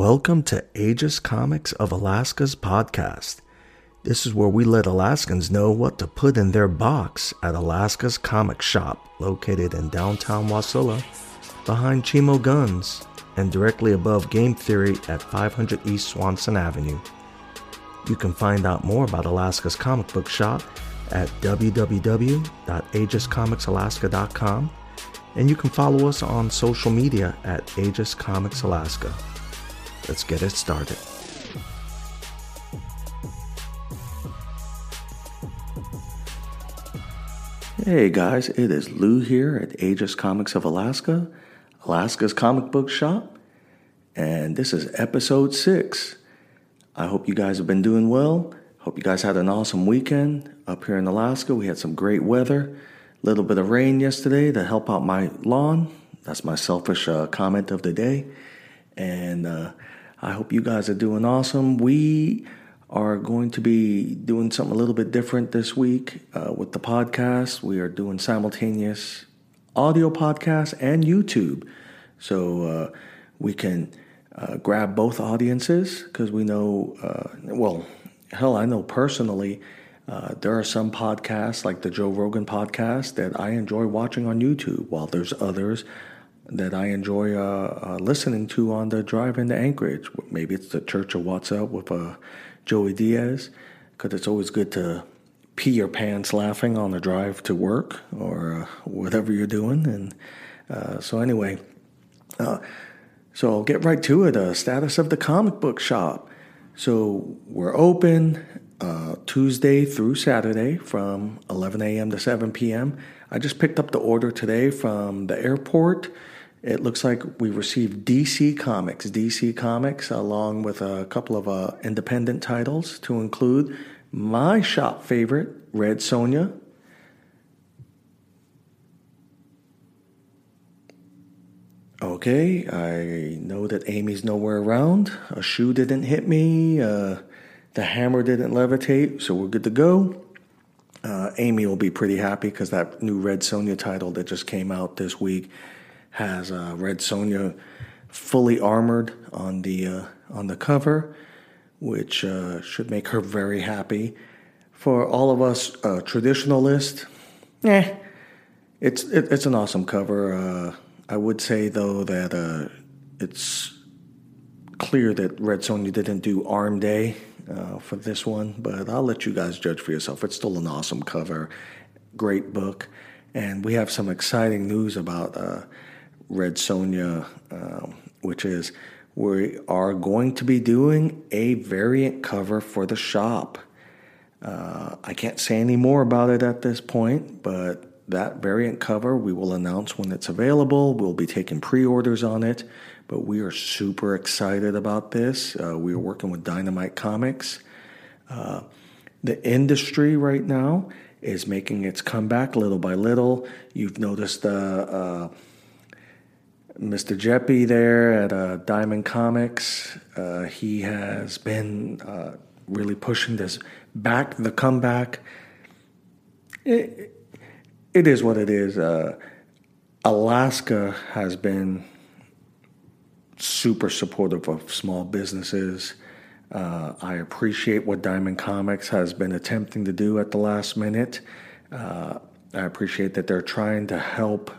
Welcome to Aegis Comics of Alaska's podcast. This is where we let Alaskans know what to put in their box at Alaska's Comic Shop, located in downtown Wasilla, behind Chimo Guns, and directly above Game Theory at 500 East Swanson Avenue. You can find out more about Alaska's comic book shop at www.aegiscomicsalaska.com, and you can follow us on social media at Aegis Comics Alaska. Let's get it started. Hey guys, it is Lou here at Aegis Comics of Alaska, Alaska's comic book shop, and this is episode six. I hope you guys have been doing well. Hope you guys had an awesome weekend up here in Alaska. We had some great weather, a little bit of rain yesterday to help out my lawn. That's my selfish uh, comment of the day. And uh, I hope you guys are doing awesome. We are going to be doing something a little bit different this week uh, with the podcast. We are doing simultaneous audio podcast and YouTube. So uh, we can uh, grab both audiences because we know, uh, well, hell, I know personally. Uh, there are some podcasts like the Joe Rogan podcast that I enjoy watching on YouTube, while there's others that I enjoy uh, uh, listening to on the drive into Anchorage. Maybe it's the Church of What's Up with uh, Joey Diaz, because it's always good to pee your pants laughing on the drive to work or uh, whatever you're doing. And uh, so, anyway, uh, so I'll get right to it. status of the comic book shop. So we're open Tuesday through Saturday from 11 a.m. to 7 p.m. I just picked up the order today from the airport. It looks like we received DC Comics, DC Comics, along with a couple of uh, independent titles to include my shop favorite, Red Sonja. Okay, I know that Amy's nowhere around. A shoe didn't hit me. Uh, the hammer didn't levitate, so we're good to go. Uh, Amy will be pretty happy because that new Red Sonja title that just came out this week has uh, Red Sonja fully armored on the uh, on the cover, which uh, should make her very happy. For all of us uh, traditionalists, eh, it's it, it's an awesome cover. Uh, I would say though that uh, it's clear that Red Sonja didn't do Arm Day for this one, but I'll let you guys judge for yourself. It's still an awesome cover, great book, and we have some exciting news about Red Sonja, um, which is we are going to be doing a variant cover for the shop. Uh, I can't say any more about it at this point, but that variant cover we will announce when it's available. We'll be taking pre orders on it, but we are super excited about this. Uh, we are working with Dynamite Comics. Uh, the industry right now is making its comeback little by little. You've noticed the uh, Mr. Geppi there at uh, Diamond Comics. Uh, he has been uh, really pushing this back, the comeback. It, it is what it is. Uh, Alaska has been super supportive of small businesses. Uh, I appreciate what Diamond Comics has been attempting to do at the last minute. Uh, I appreciate that they're trying to help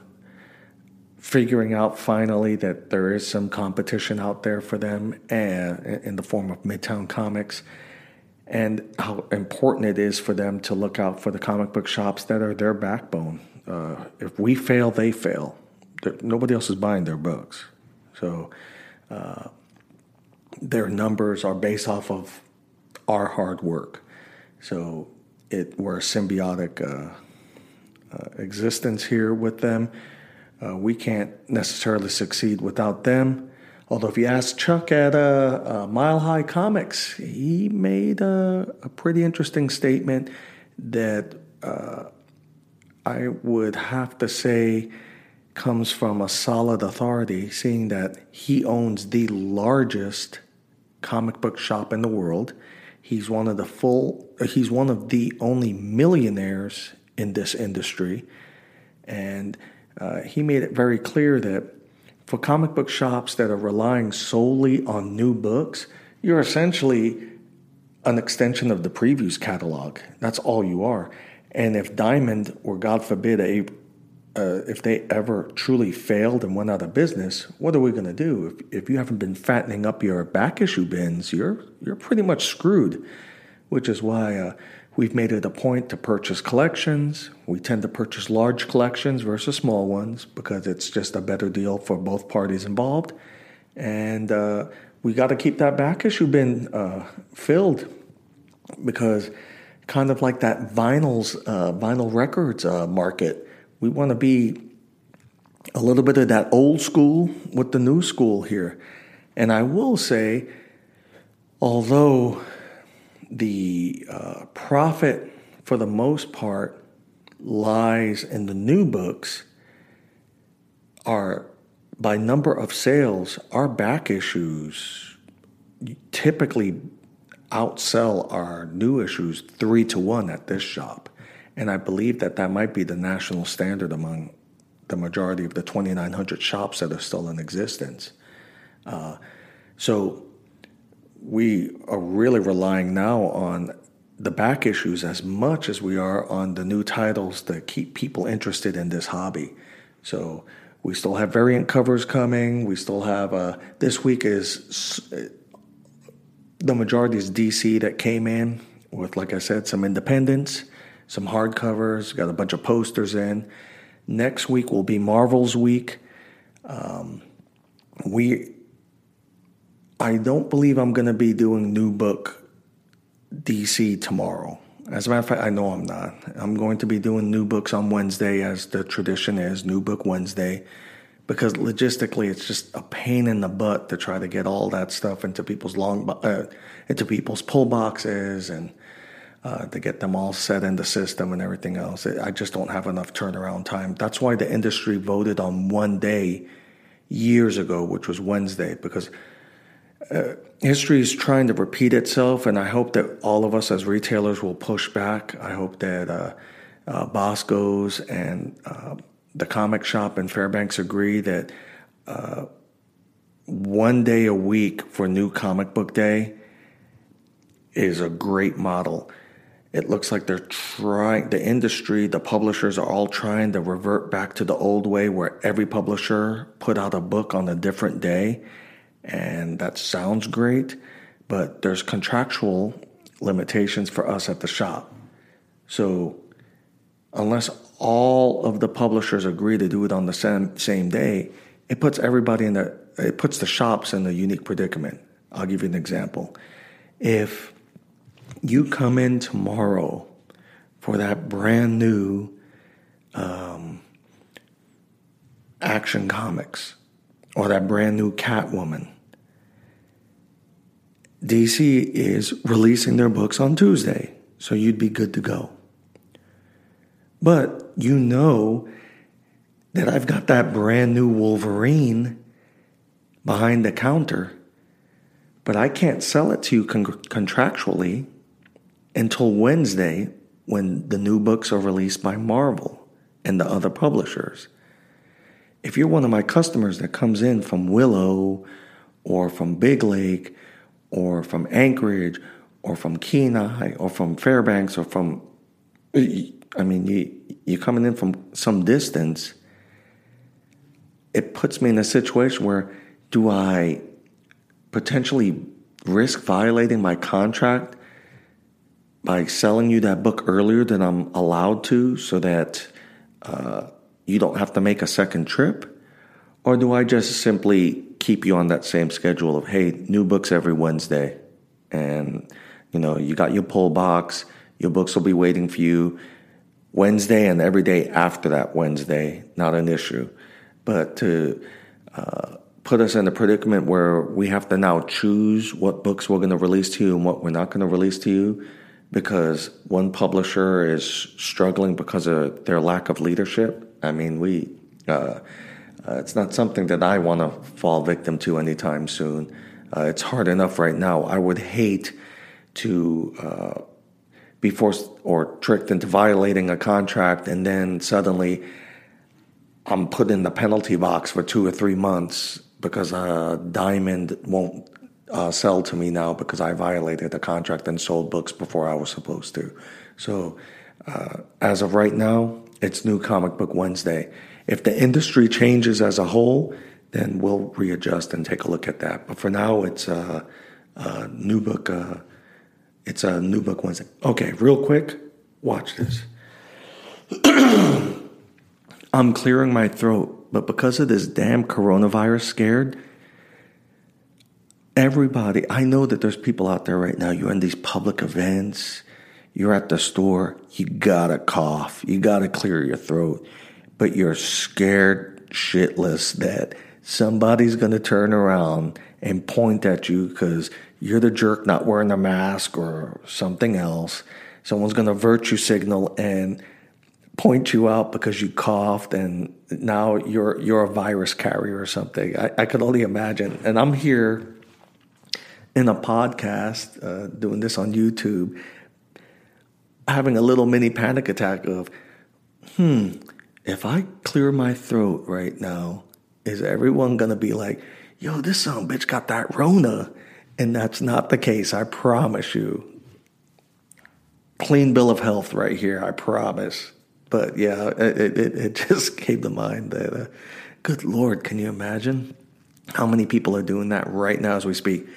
figuring out finally that there is some competition out there for them and in the form of Midtown Comics and how important it is for them to look out for the comic book shops that are their backbone. Uh, if we fail, they fail. nobody else is buying their books. So uh, their numbers are based off of our hard work. So it, we're a symbiotic uh, uh existence here with them uh, we can't necessarily succeed without them. Although, if you ask Chuck at uh, uh, Mile High Comics, he made a, a pretty interesting statement that uh, I would have to say comes from a solid authority, seeing that he owns the largest comic book shop in the world. He's one of the full. He's one of the only millionaires in this industry, and uh, he made it very clear that for comic book shops that are relying solely on new books, you're essentially an extension of the previews catalog. That's all you are. And if Diamond, or God forbid, a uh, if they ever truly failed and went out of business, what are we going to do? If, if you haven't been fattening up your back issue bins, you're you're pretty much screwed. Which is why uh, we've made it a point to purchase collections. We tend to purchase large collections versus small ones because it's just a better deal for both parties involved. And uh, we got to keep that back issue bin uh, filled because kind of like that vinyls, uh, vinyl records uh, market we want to be a little bit of that old school with the new school here. And I will say, although the uh, profit for the most part lies in the new books, are by number of sales, our back issues typically outsell our new issues three to one at this shop. And I believe that that might be the national standard among the majority of the 2,900 shops that are still in existence. Uh, so we are really relying now on the back issues as much as we are on the new titles to keep people interested in this hobby. So we still have variant covers coming. We still have uh, this week is the majority is DC that came in with, like I said, some independents some hardcovers, got a bunch of posters in. Next week will be Marvel's week. Um, we, I don't believe I'm going to be doing new book DC tomorrow. As a matter of fact, I know I'm not. I'm going to be doing new books on Wednesday, as the tradition is, New Book Wednesday, because logistically, it's just a pain in the butt to try to get all that stuff into people's long, uh, into people's pull boxes and uh, to get them all set in the system and everything else. I just don't have enough turnaround time. That's why the industry voted on one day years ago, which was Wednesday, because uh, history is trying to repeat itself, and I hope that all of us as retailers will push back. I hope that uh, uh, Bosco's and uh, the comic shop in Fairbanks agree that uh, one day a week for New Comic Book Day is a great model it looks like they're trying, the industry, the publishers are all trying to revert back to the old way where every publisher put out a book on a different day. And that sounds great, but there's contractual limitations for us at the shop. So, unless all of the publishers agree to do it on the same, same day, it puts everybody in the, it puts the shops in a unique predicament. I'll give you an example. If you come in tomorrow for that brand new um, action comics or that brand new Catwoman. DC is releasing their books on Tuesday, so you'd be good to go. But you know that I've got that brand new Wolverine behind the counter, but I can't sell it to you con- contractually until Wednesday when the new books are released by Marvel and the other publishers. If you're one of my customers that comes in from Willow or from Big Lake or from Anchorage or from Kenai or from Fairbanks or from, I mean, you, you're coming in from some distance, it puts me in a situation where do I potentially risk violating my contract by selling you that book earlier than I'm allowed to so that uh, you don't have to make a second trip? Or do I just simply keep you on that same schedule of, hey, new books every Wednesday? And, you know, you got your pull box, your books will be waiting for you Wednesday and every day after that Wednesday, not an issue. But to uh, put us in a predicament where we have to now choose what books we're going to release to you and what we're not going to release to you because one publisher is struggling because of their lack of leadership. I mean, we uh, uh, it's not something that I want to fall victim to anytime soon. Uh, it's hard enough right now. I would hate to uh, be forced or tricked into violating a contract and then suddenly I'm put in the penalty box for two or three months because uh, Diamond won't uh, sell to me now because I violated the contract and sold books before I was supposed to. So, uh, as of right now, it's New Comic Book Wednesday. If the industry changes as a whole, then we'll readjust and take a look at that. But for now, it's a, a new book. Uh, it's a new book Wednesday. Okay, real quick, watch this. I'm clearing my throat, but because of this damn coronavirus scared, everybody, I know that there's people out there right now, you're in these public events, you're at the store, you gotta cough, you gotta clear your throat, but you're scared shitless that somebody's gonna turn around and point at you because you're the jerk not wearing a mask or something else. Someone's gonna virtue signal and point you out because you coughed and now you're you're a virus carrier or something. I, I could only imagine. And I'm here in a podcast, uh, doing this on YouTube, having a little mini panic attack of, hmm, if I clear my throat right now, is everyone gonna be like, yo, this son bitch got that Rona? And that's not the case, I promise you. Clean bill of health right here, I promise. But yeah, it, it, it just came to mind that, uh, good Lord, can you imagine how many people are doing that right now as we speak?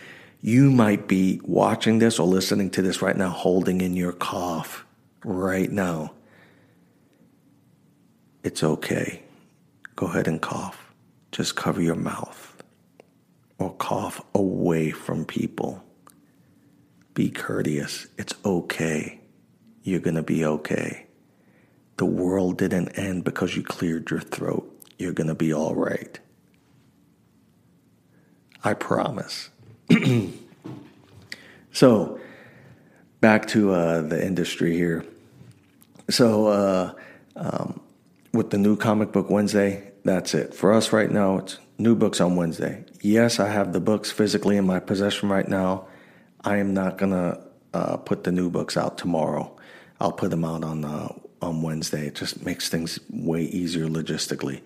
You might be watching this or listening to this right now, holding in your cough right now. It's okay. Go ahead and cough. Just cover your mouth or cough away from people. Be courteous. It's okay. You're going to be okay. The world didn't end because you cleared your throat. You're going to be all right. I promise. so, back to uh, the industry here. So, uh, um, with the new comic book Wednesday, that's it. For us right now, it's new books on Wednesday. Yes, I have the books physically in my possession right now. I am not going to uh, put the new books out tomorrow. I'll put them out on uh, on Wednesday. It just makes things way easier logistically.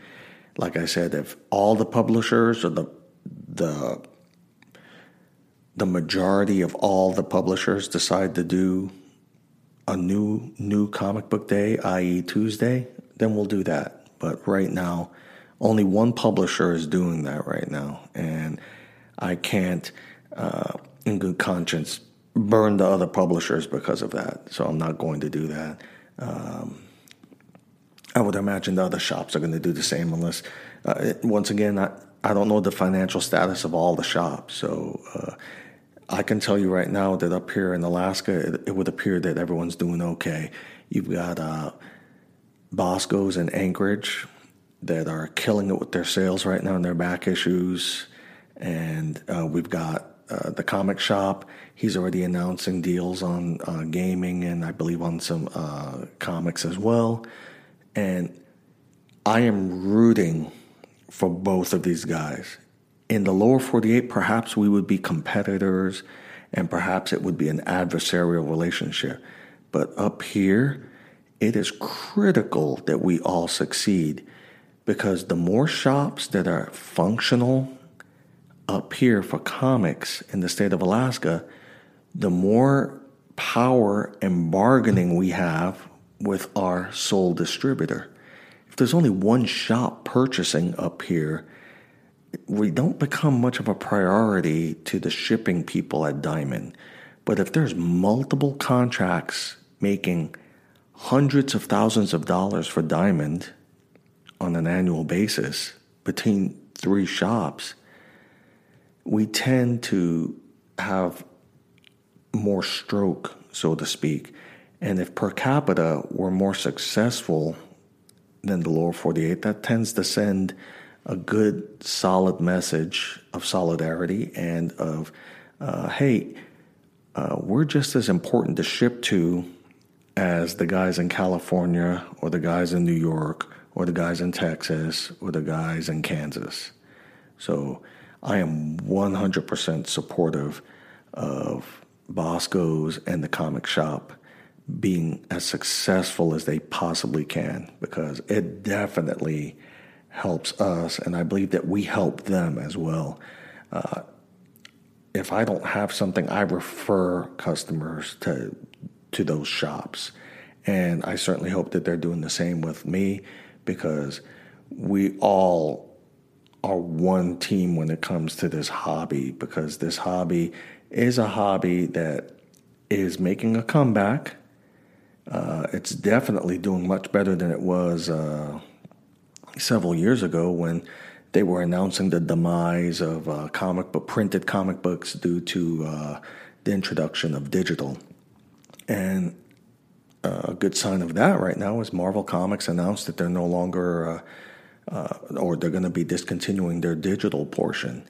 Like I said, if all the publishers or the the the majority of all the publishers decide to do a new new comic book day, i.e., Tuesday, then we'll do that. But right now, only one publisher is doing that right now, and I can't, uh, in good conscience, burn the other publishers because of that. So I'm not going to do that. Um, I would imagine the other shops are going to do the same, unless, uh, once again, I, I don't know the financial status of all the shops. So uh, I can tell you right now that up here in Alaska, it, it would appear that everyone's doing okay. You've got uh, Bosco's in Anchorage that are killing it with their sales right now and their back issues. And uh, we've got uh, the comic shop. He's already announcing deals on uh, gaming and I believe on some uh, comics as well. And I am rooting for both of these guys in the lower 48, perhaps we would be competitors and perhaps it would be an adversarial relationship. But up here, it is critical that we all succeed because the more shops that are functional up here for comics in the state of Alaska, the more power and bargaining we have with our sole distributor. If there's only one shop purchasing up here, we don't become much of a priority to the shipping people at Diamond. But if there's multiple contracts making hundreds of thousands of dollars for Diamond on an annual basis between three shops, we tend to have more stroke, so to speak. And if per capita we're more successful than the lower 48, that tends to send a good, solid message of solidarity and of, uh, hey, uh, we're just as important to ship to as the guys in California or the guys in New York or the guys in Texas or the guys in Kansas. So I am 100% supportive of Bosco's and the comic shop being as successful as they possibly can because it definitely helps us, and I believe that we help them as well. Uh, if I don't have something, I refer customers to to those shops, and I certainly hope that they're doing the same with me because we all are one team when it comes to this hobby because this hobby is a hobby that is making a comeback. Uh, it's definitely doing much better than it was uh, several years ago when they were announcing the demise of uh, comic book printed comic books due to uh, the introduction of digital. And uh, a good sign of that right now is Marvel Comics announced that they're no longer, uh, uh, or they're going to be discontinuing their digital portion.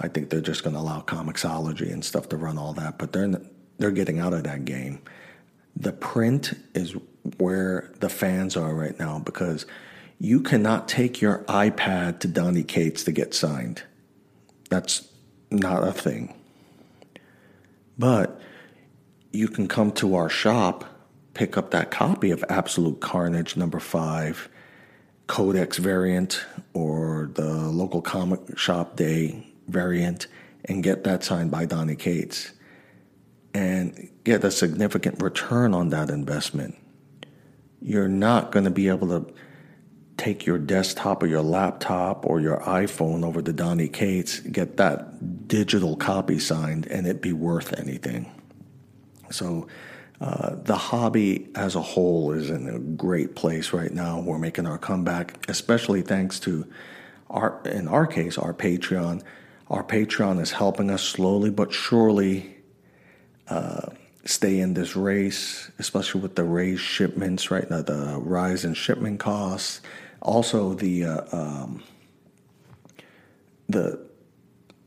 I think they're just going to allow Comixology and stuff to run all that, but they're they're getting out of that game. The print is where the fans are right now because you cannot take your iPad to Donny Cates to get signed. That's not a thing. But you can come to our shop, pick up that copy of Absolute Carnage number five, Codex variant, or the local comic shop day variant, and get that signed by Donny Cates and get a significant return on that investment. You're not going to be able to take your desktop or your laptop or your iPhone over to Donny Cates, get that digital copy signed, and it be worth anything. So, uh, the hobby as a whole is in a great place right now. We're making our comeback, especially thanks to our, in our case, our Patreon. Our Patreon is helping us slowly but surely uh, stay in this race, especially with the raised shipments, right now, the rise in shipment costs, also the uh, um, the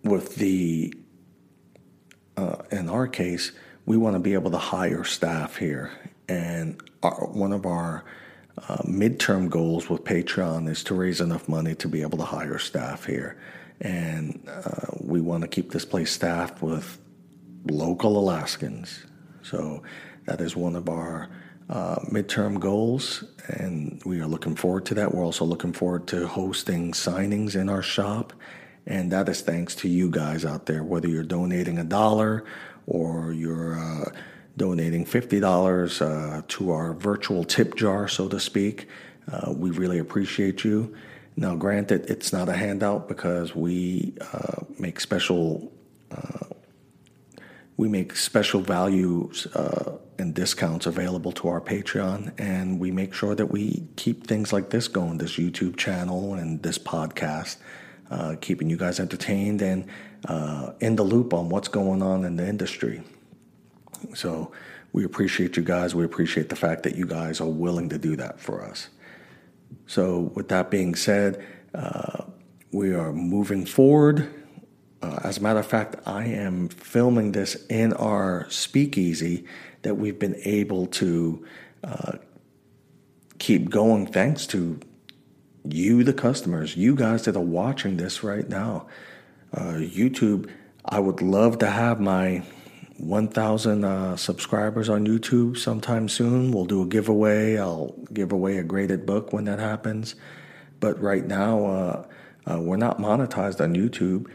with the uh, in our case, we want to be able to hire staff here, and our, one of our uh, midterm goals with Patreon is to raise enough money to be able to hire staff here, and uh, we want to keep this place staffed with local Alaskans. So that is one of our uh, midterm goals, and we are looking forward to that. We're also looking forward to hosting signings in our shop, and that is thanks to you guys out there, whether you're donating a dollar or you're uh, donating $50 uh, to our virtual tip jar, so to speak. Uh, we really appreciate you. Now, granted, it's not a handout because we uh, make special uh, we make special values uh, and discounts available to our Patreon, and we make sure that we keep things like this going this YouTube channel and this podcast, uh, keeping you guys entertained and uh, in the loop on what's going on in the industry. So we appreciate you guys. We appreciate the fact that you guys are willing to do that for us. So, with that being said, uh, we are moving forward uh, as a matter of fact, I am filming this in our speakeasy that we've been able to uh, keep going thanks to you, the customers, you guys that are watching this right now. Uh, YouTube, I would love to have my 1,000 uh, subscribers on YouTube sometime soon. We'll do a giveaway. I'll give away a graded book when that happens. But right now, uh, uh, we're not monetized on YouTube.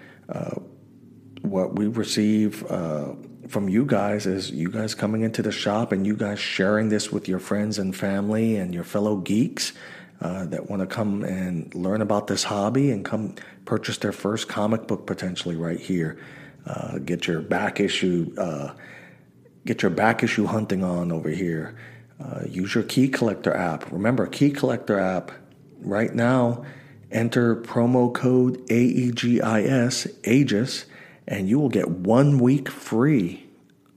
What we receive uh, from you guys is you guys coming into the shop and you guys sharing this with your friends and family and your fellow geeks uh, that want to come and learn about this hobby and come purchase their first comic book potentially right here. Uh, get your back issue, uh, get your back issue hunting on over here. Uh, use your key collector app. Remember, key collector app right now Enter promo code AEGIS, AEGIS, and you will get one week free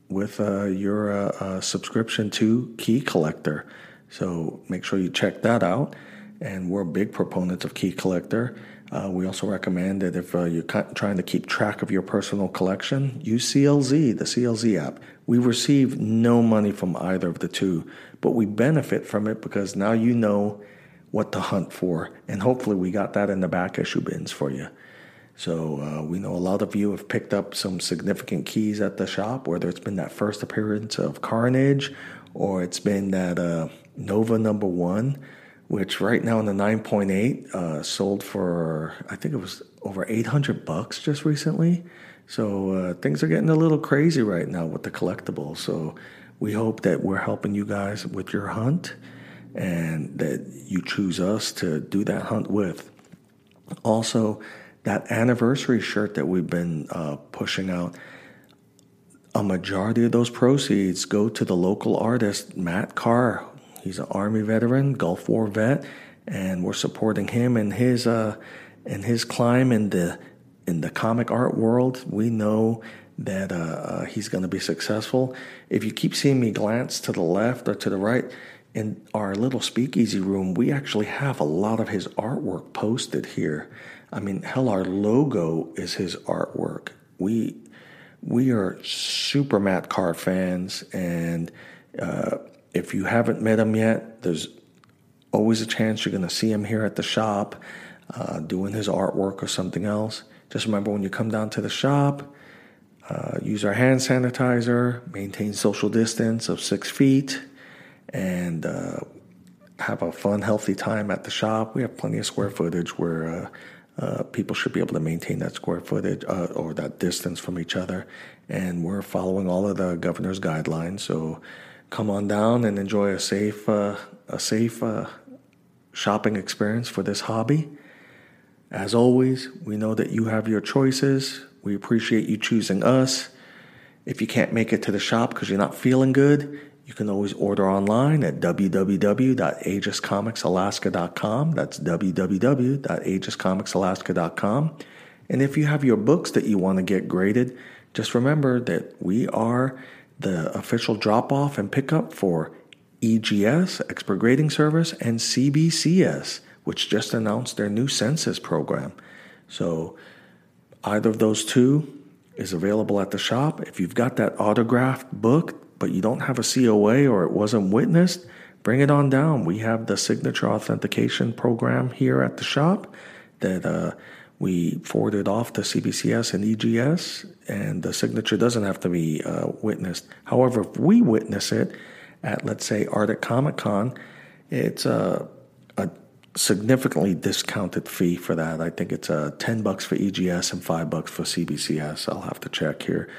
with uh, your uh, uh, subscription to Key Collector. So make sure you check that out. And we're big proponents of Key Collector. Uh, we also recommend that if uh, you're trying to keep track of your personal collection, use CLZ, the CLZ app. We receive no money from either of the two, but we benefit from it because now you know what to hunt for. And hopefully, we got that in the back issue bins for you. So, uh, we know a lot of you have picked up some significant keys at the shop, whether it's been that first appearance of Carnage or it's been that uh, Nova number one. which right now in the 9.8 uh, sold for I think it was over 800 bucks just recently. So uh, things are getting a little crazy right now with the collectibles. So we hope that we're helping you guys with your hunt and that you choose us to do that hunt with. Also, that anniversary shirt that we've been uh, pushing out, a majority of those proceeds go to the local artist, Matt Carr. He's an Army veteran, Gulf War vet, and we're supporting him in his uh, in his climb in the in the comic art world. We know that uh, uh, he's going to be successful. If you keep seeing me glance to the left or to the right, in our little speakeasy room, we actually have a lot of his artwork posted here. I mean, hell, our logo is his artwork. We we are super Matt Carr fans, and uh, if you haven't met him yet, there's always a chance you're going to see him here at the shop uh, doing his artwork or something else. Just remember when you come down to the shop, uh, use our hand sanitizer, maintain social distance of six feet and uh, have a fun, healthy time at the shop. We have plenty of square footage where uh, uh, people should be able to maintain that square footage uh, or that distance from each other. And we're following all of the governor's guidelines. So come on down and enjoy a safe, uh, a safe shopping experience for this hobby. As always, we know that you have your choices. We appreciate you choosing us. If you can't make it to the shop because you're not feeling good, you can always order online at www.aegiscomicsalaska.com. That's www.aegiscomicsalaska.com. And if you have your books that you want to get graded, just remember that we are the official drop off and pickup for EGS, Expert Grading Service, and CBCS, which just announced their new census program. So either of those two is available at the shop. If you've got that autographed book but you don't have a COA or it wasn't witnessed, bring it on down. We have the signature authentication program here at the shop that uh, we forwarded off to CBCS and EGS, and the signature doesn't have to be uh, witnessed. However, if we witness it at, let's say, Arctic Comic Con, it's a, a significantly discounted fee for that. I think it's uh, 10 bucks for EGS and 5 bucks for CBCS. I'll have to check here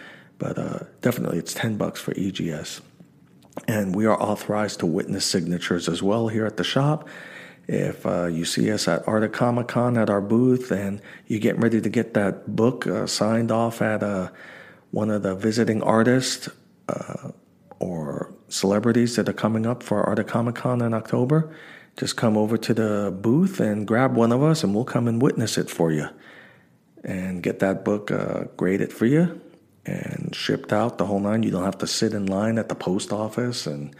but uh, definitely it's 10 bucks for EGS. And we are authorized to witness signatures as well here at the shop. If uh, you see us at Arctic Comic Con at our booth and you're getting ready to get that book uh, signed off at uh, one of the visiting artists uh, or celebrities that are coming up for Arctic Comic Con in October, just come over to the booth and grab one of us and we'll come and witness it for you and get that book uh, graded for you and shipped out the whole nine. You don't have to sit in line at the post office and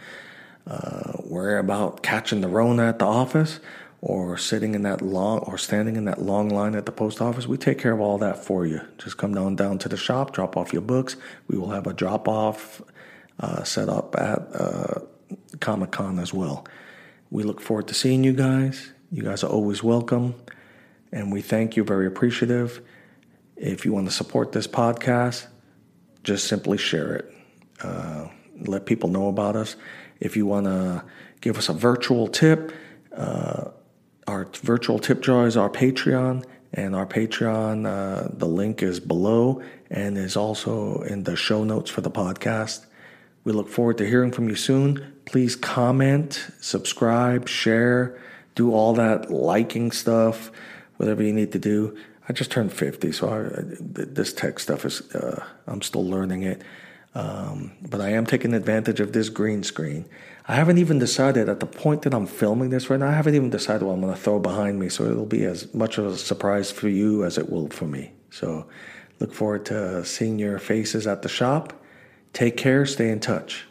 uh, worry about catching the Rona at the office or sitting in that long or standing in that long line at the post office. We take care of all that for you. Just come down down to the shop, drop off your books. We will have a drop off uh, set up at uh, Comic Con as well. We look forward to seeing you guys. You guys are always welcome, and we thank you. Very appreciative. If you want to support this podcast, just simply share it. Uh, let people know about us. If you want to give us a virtual tip, uh, our virtual tip jar is our Patreon, and our Patreon, uh, the link is below and is also in the show notes for the podcast. We look forward to hearing from you soon. Please comment, subscribe, share, do all that liking stuff, whatever you need to do. I just turned 50, so I, this tech stuff is, uh, I'm still learning it. Um, but I am taking advantage of this green screen. I haven't even decided at the point that I'm filming this right now, I haven't even decided what I'm going to throw behind me. So it'll be as much of a surprise for you as it will for me. So look forward to seeing your faces at the shop. Take care, stay in touch.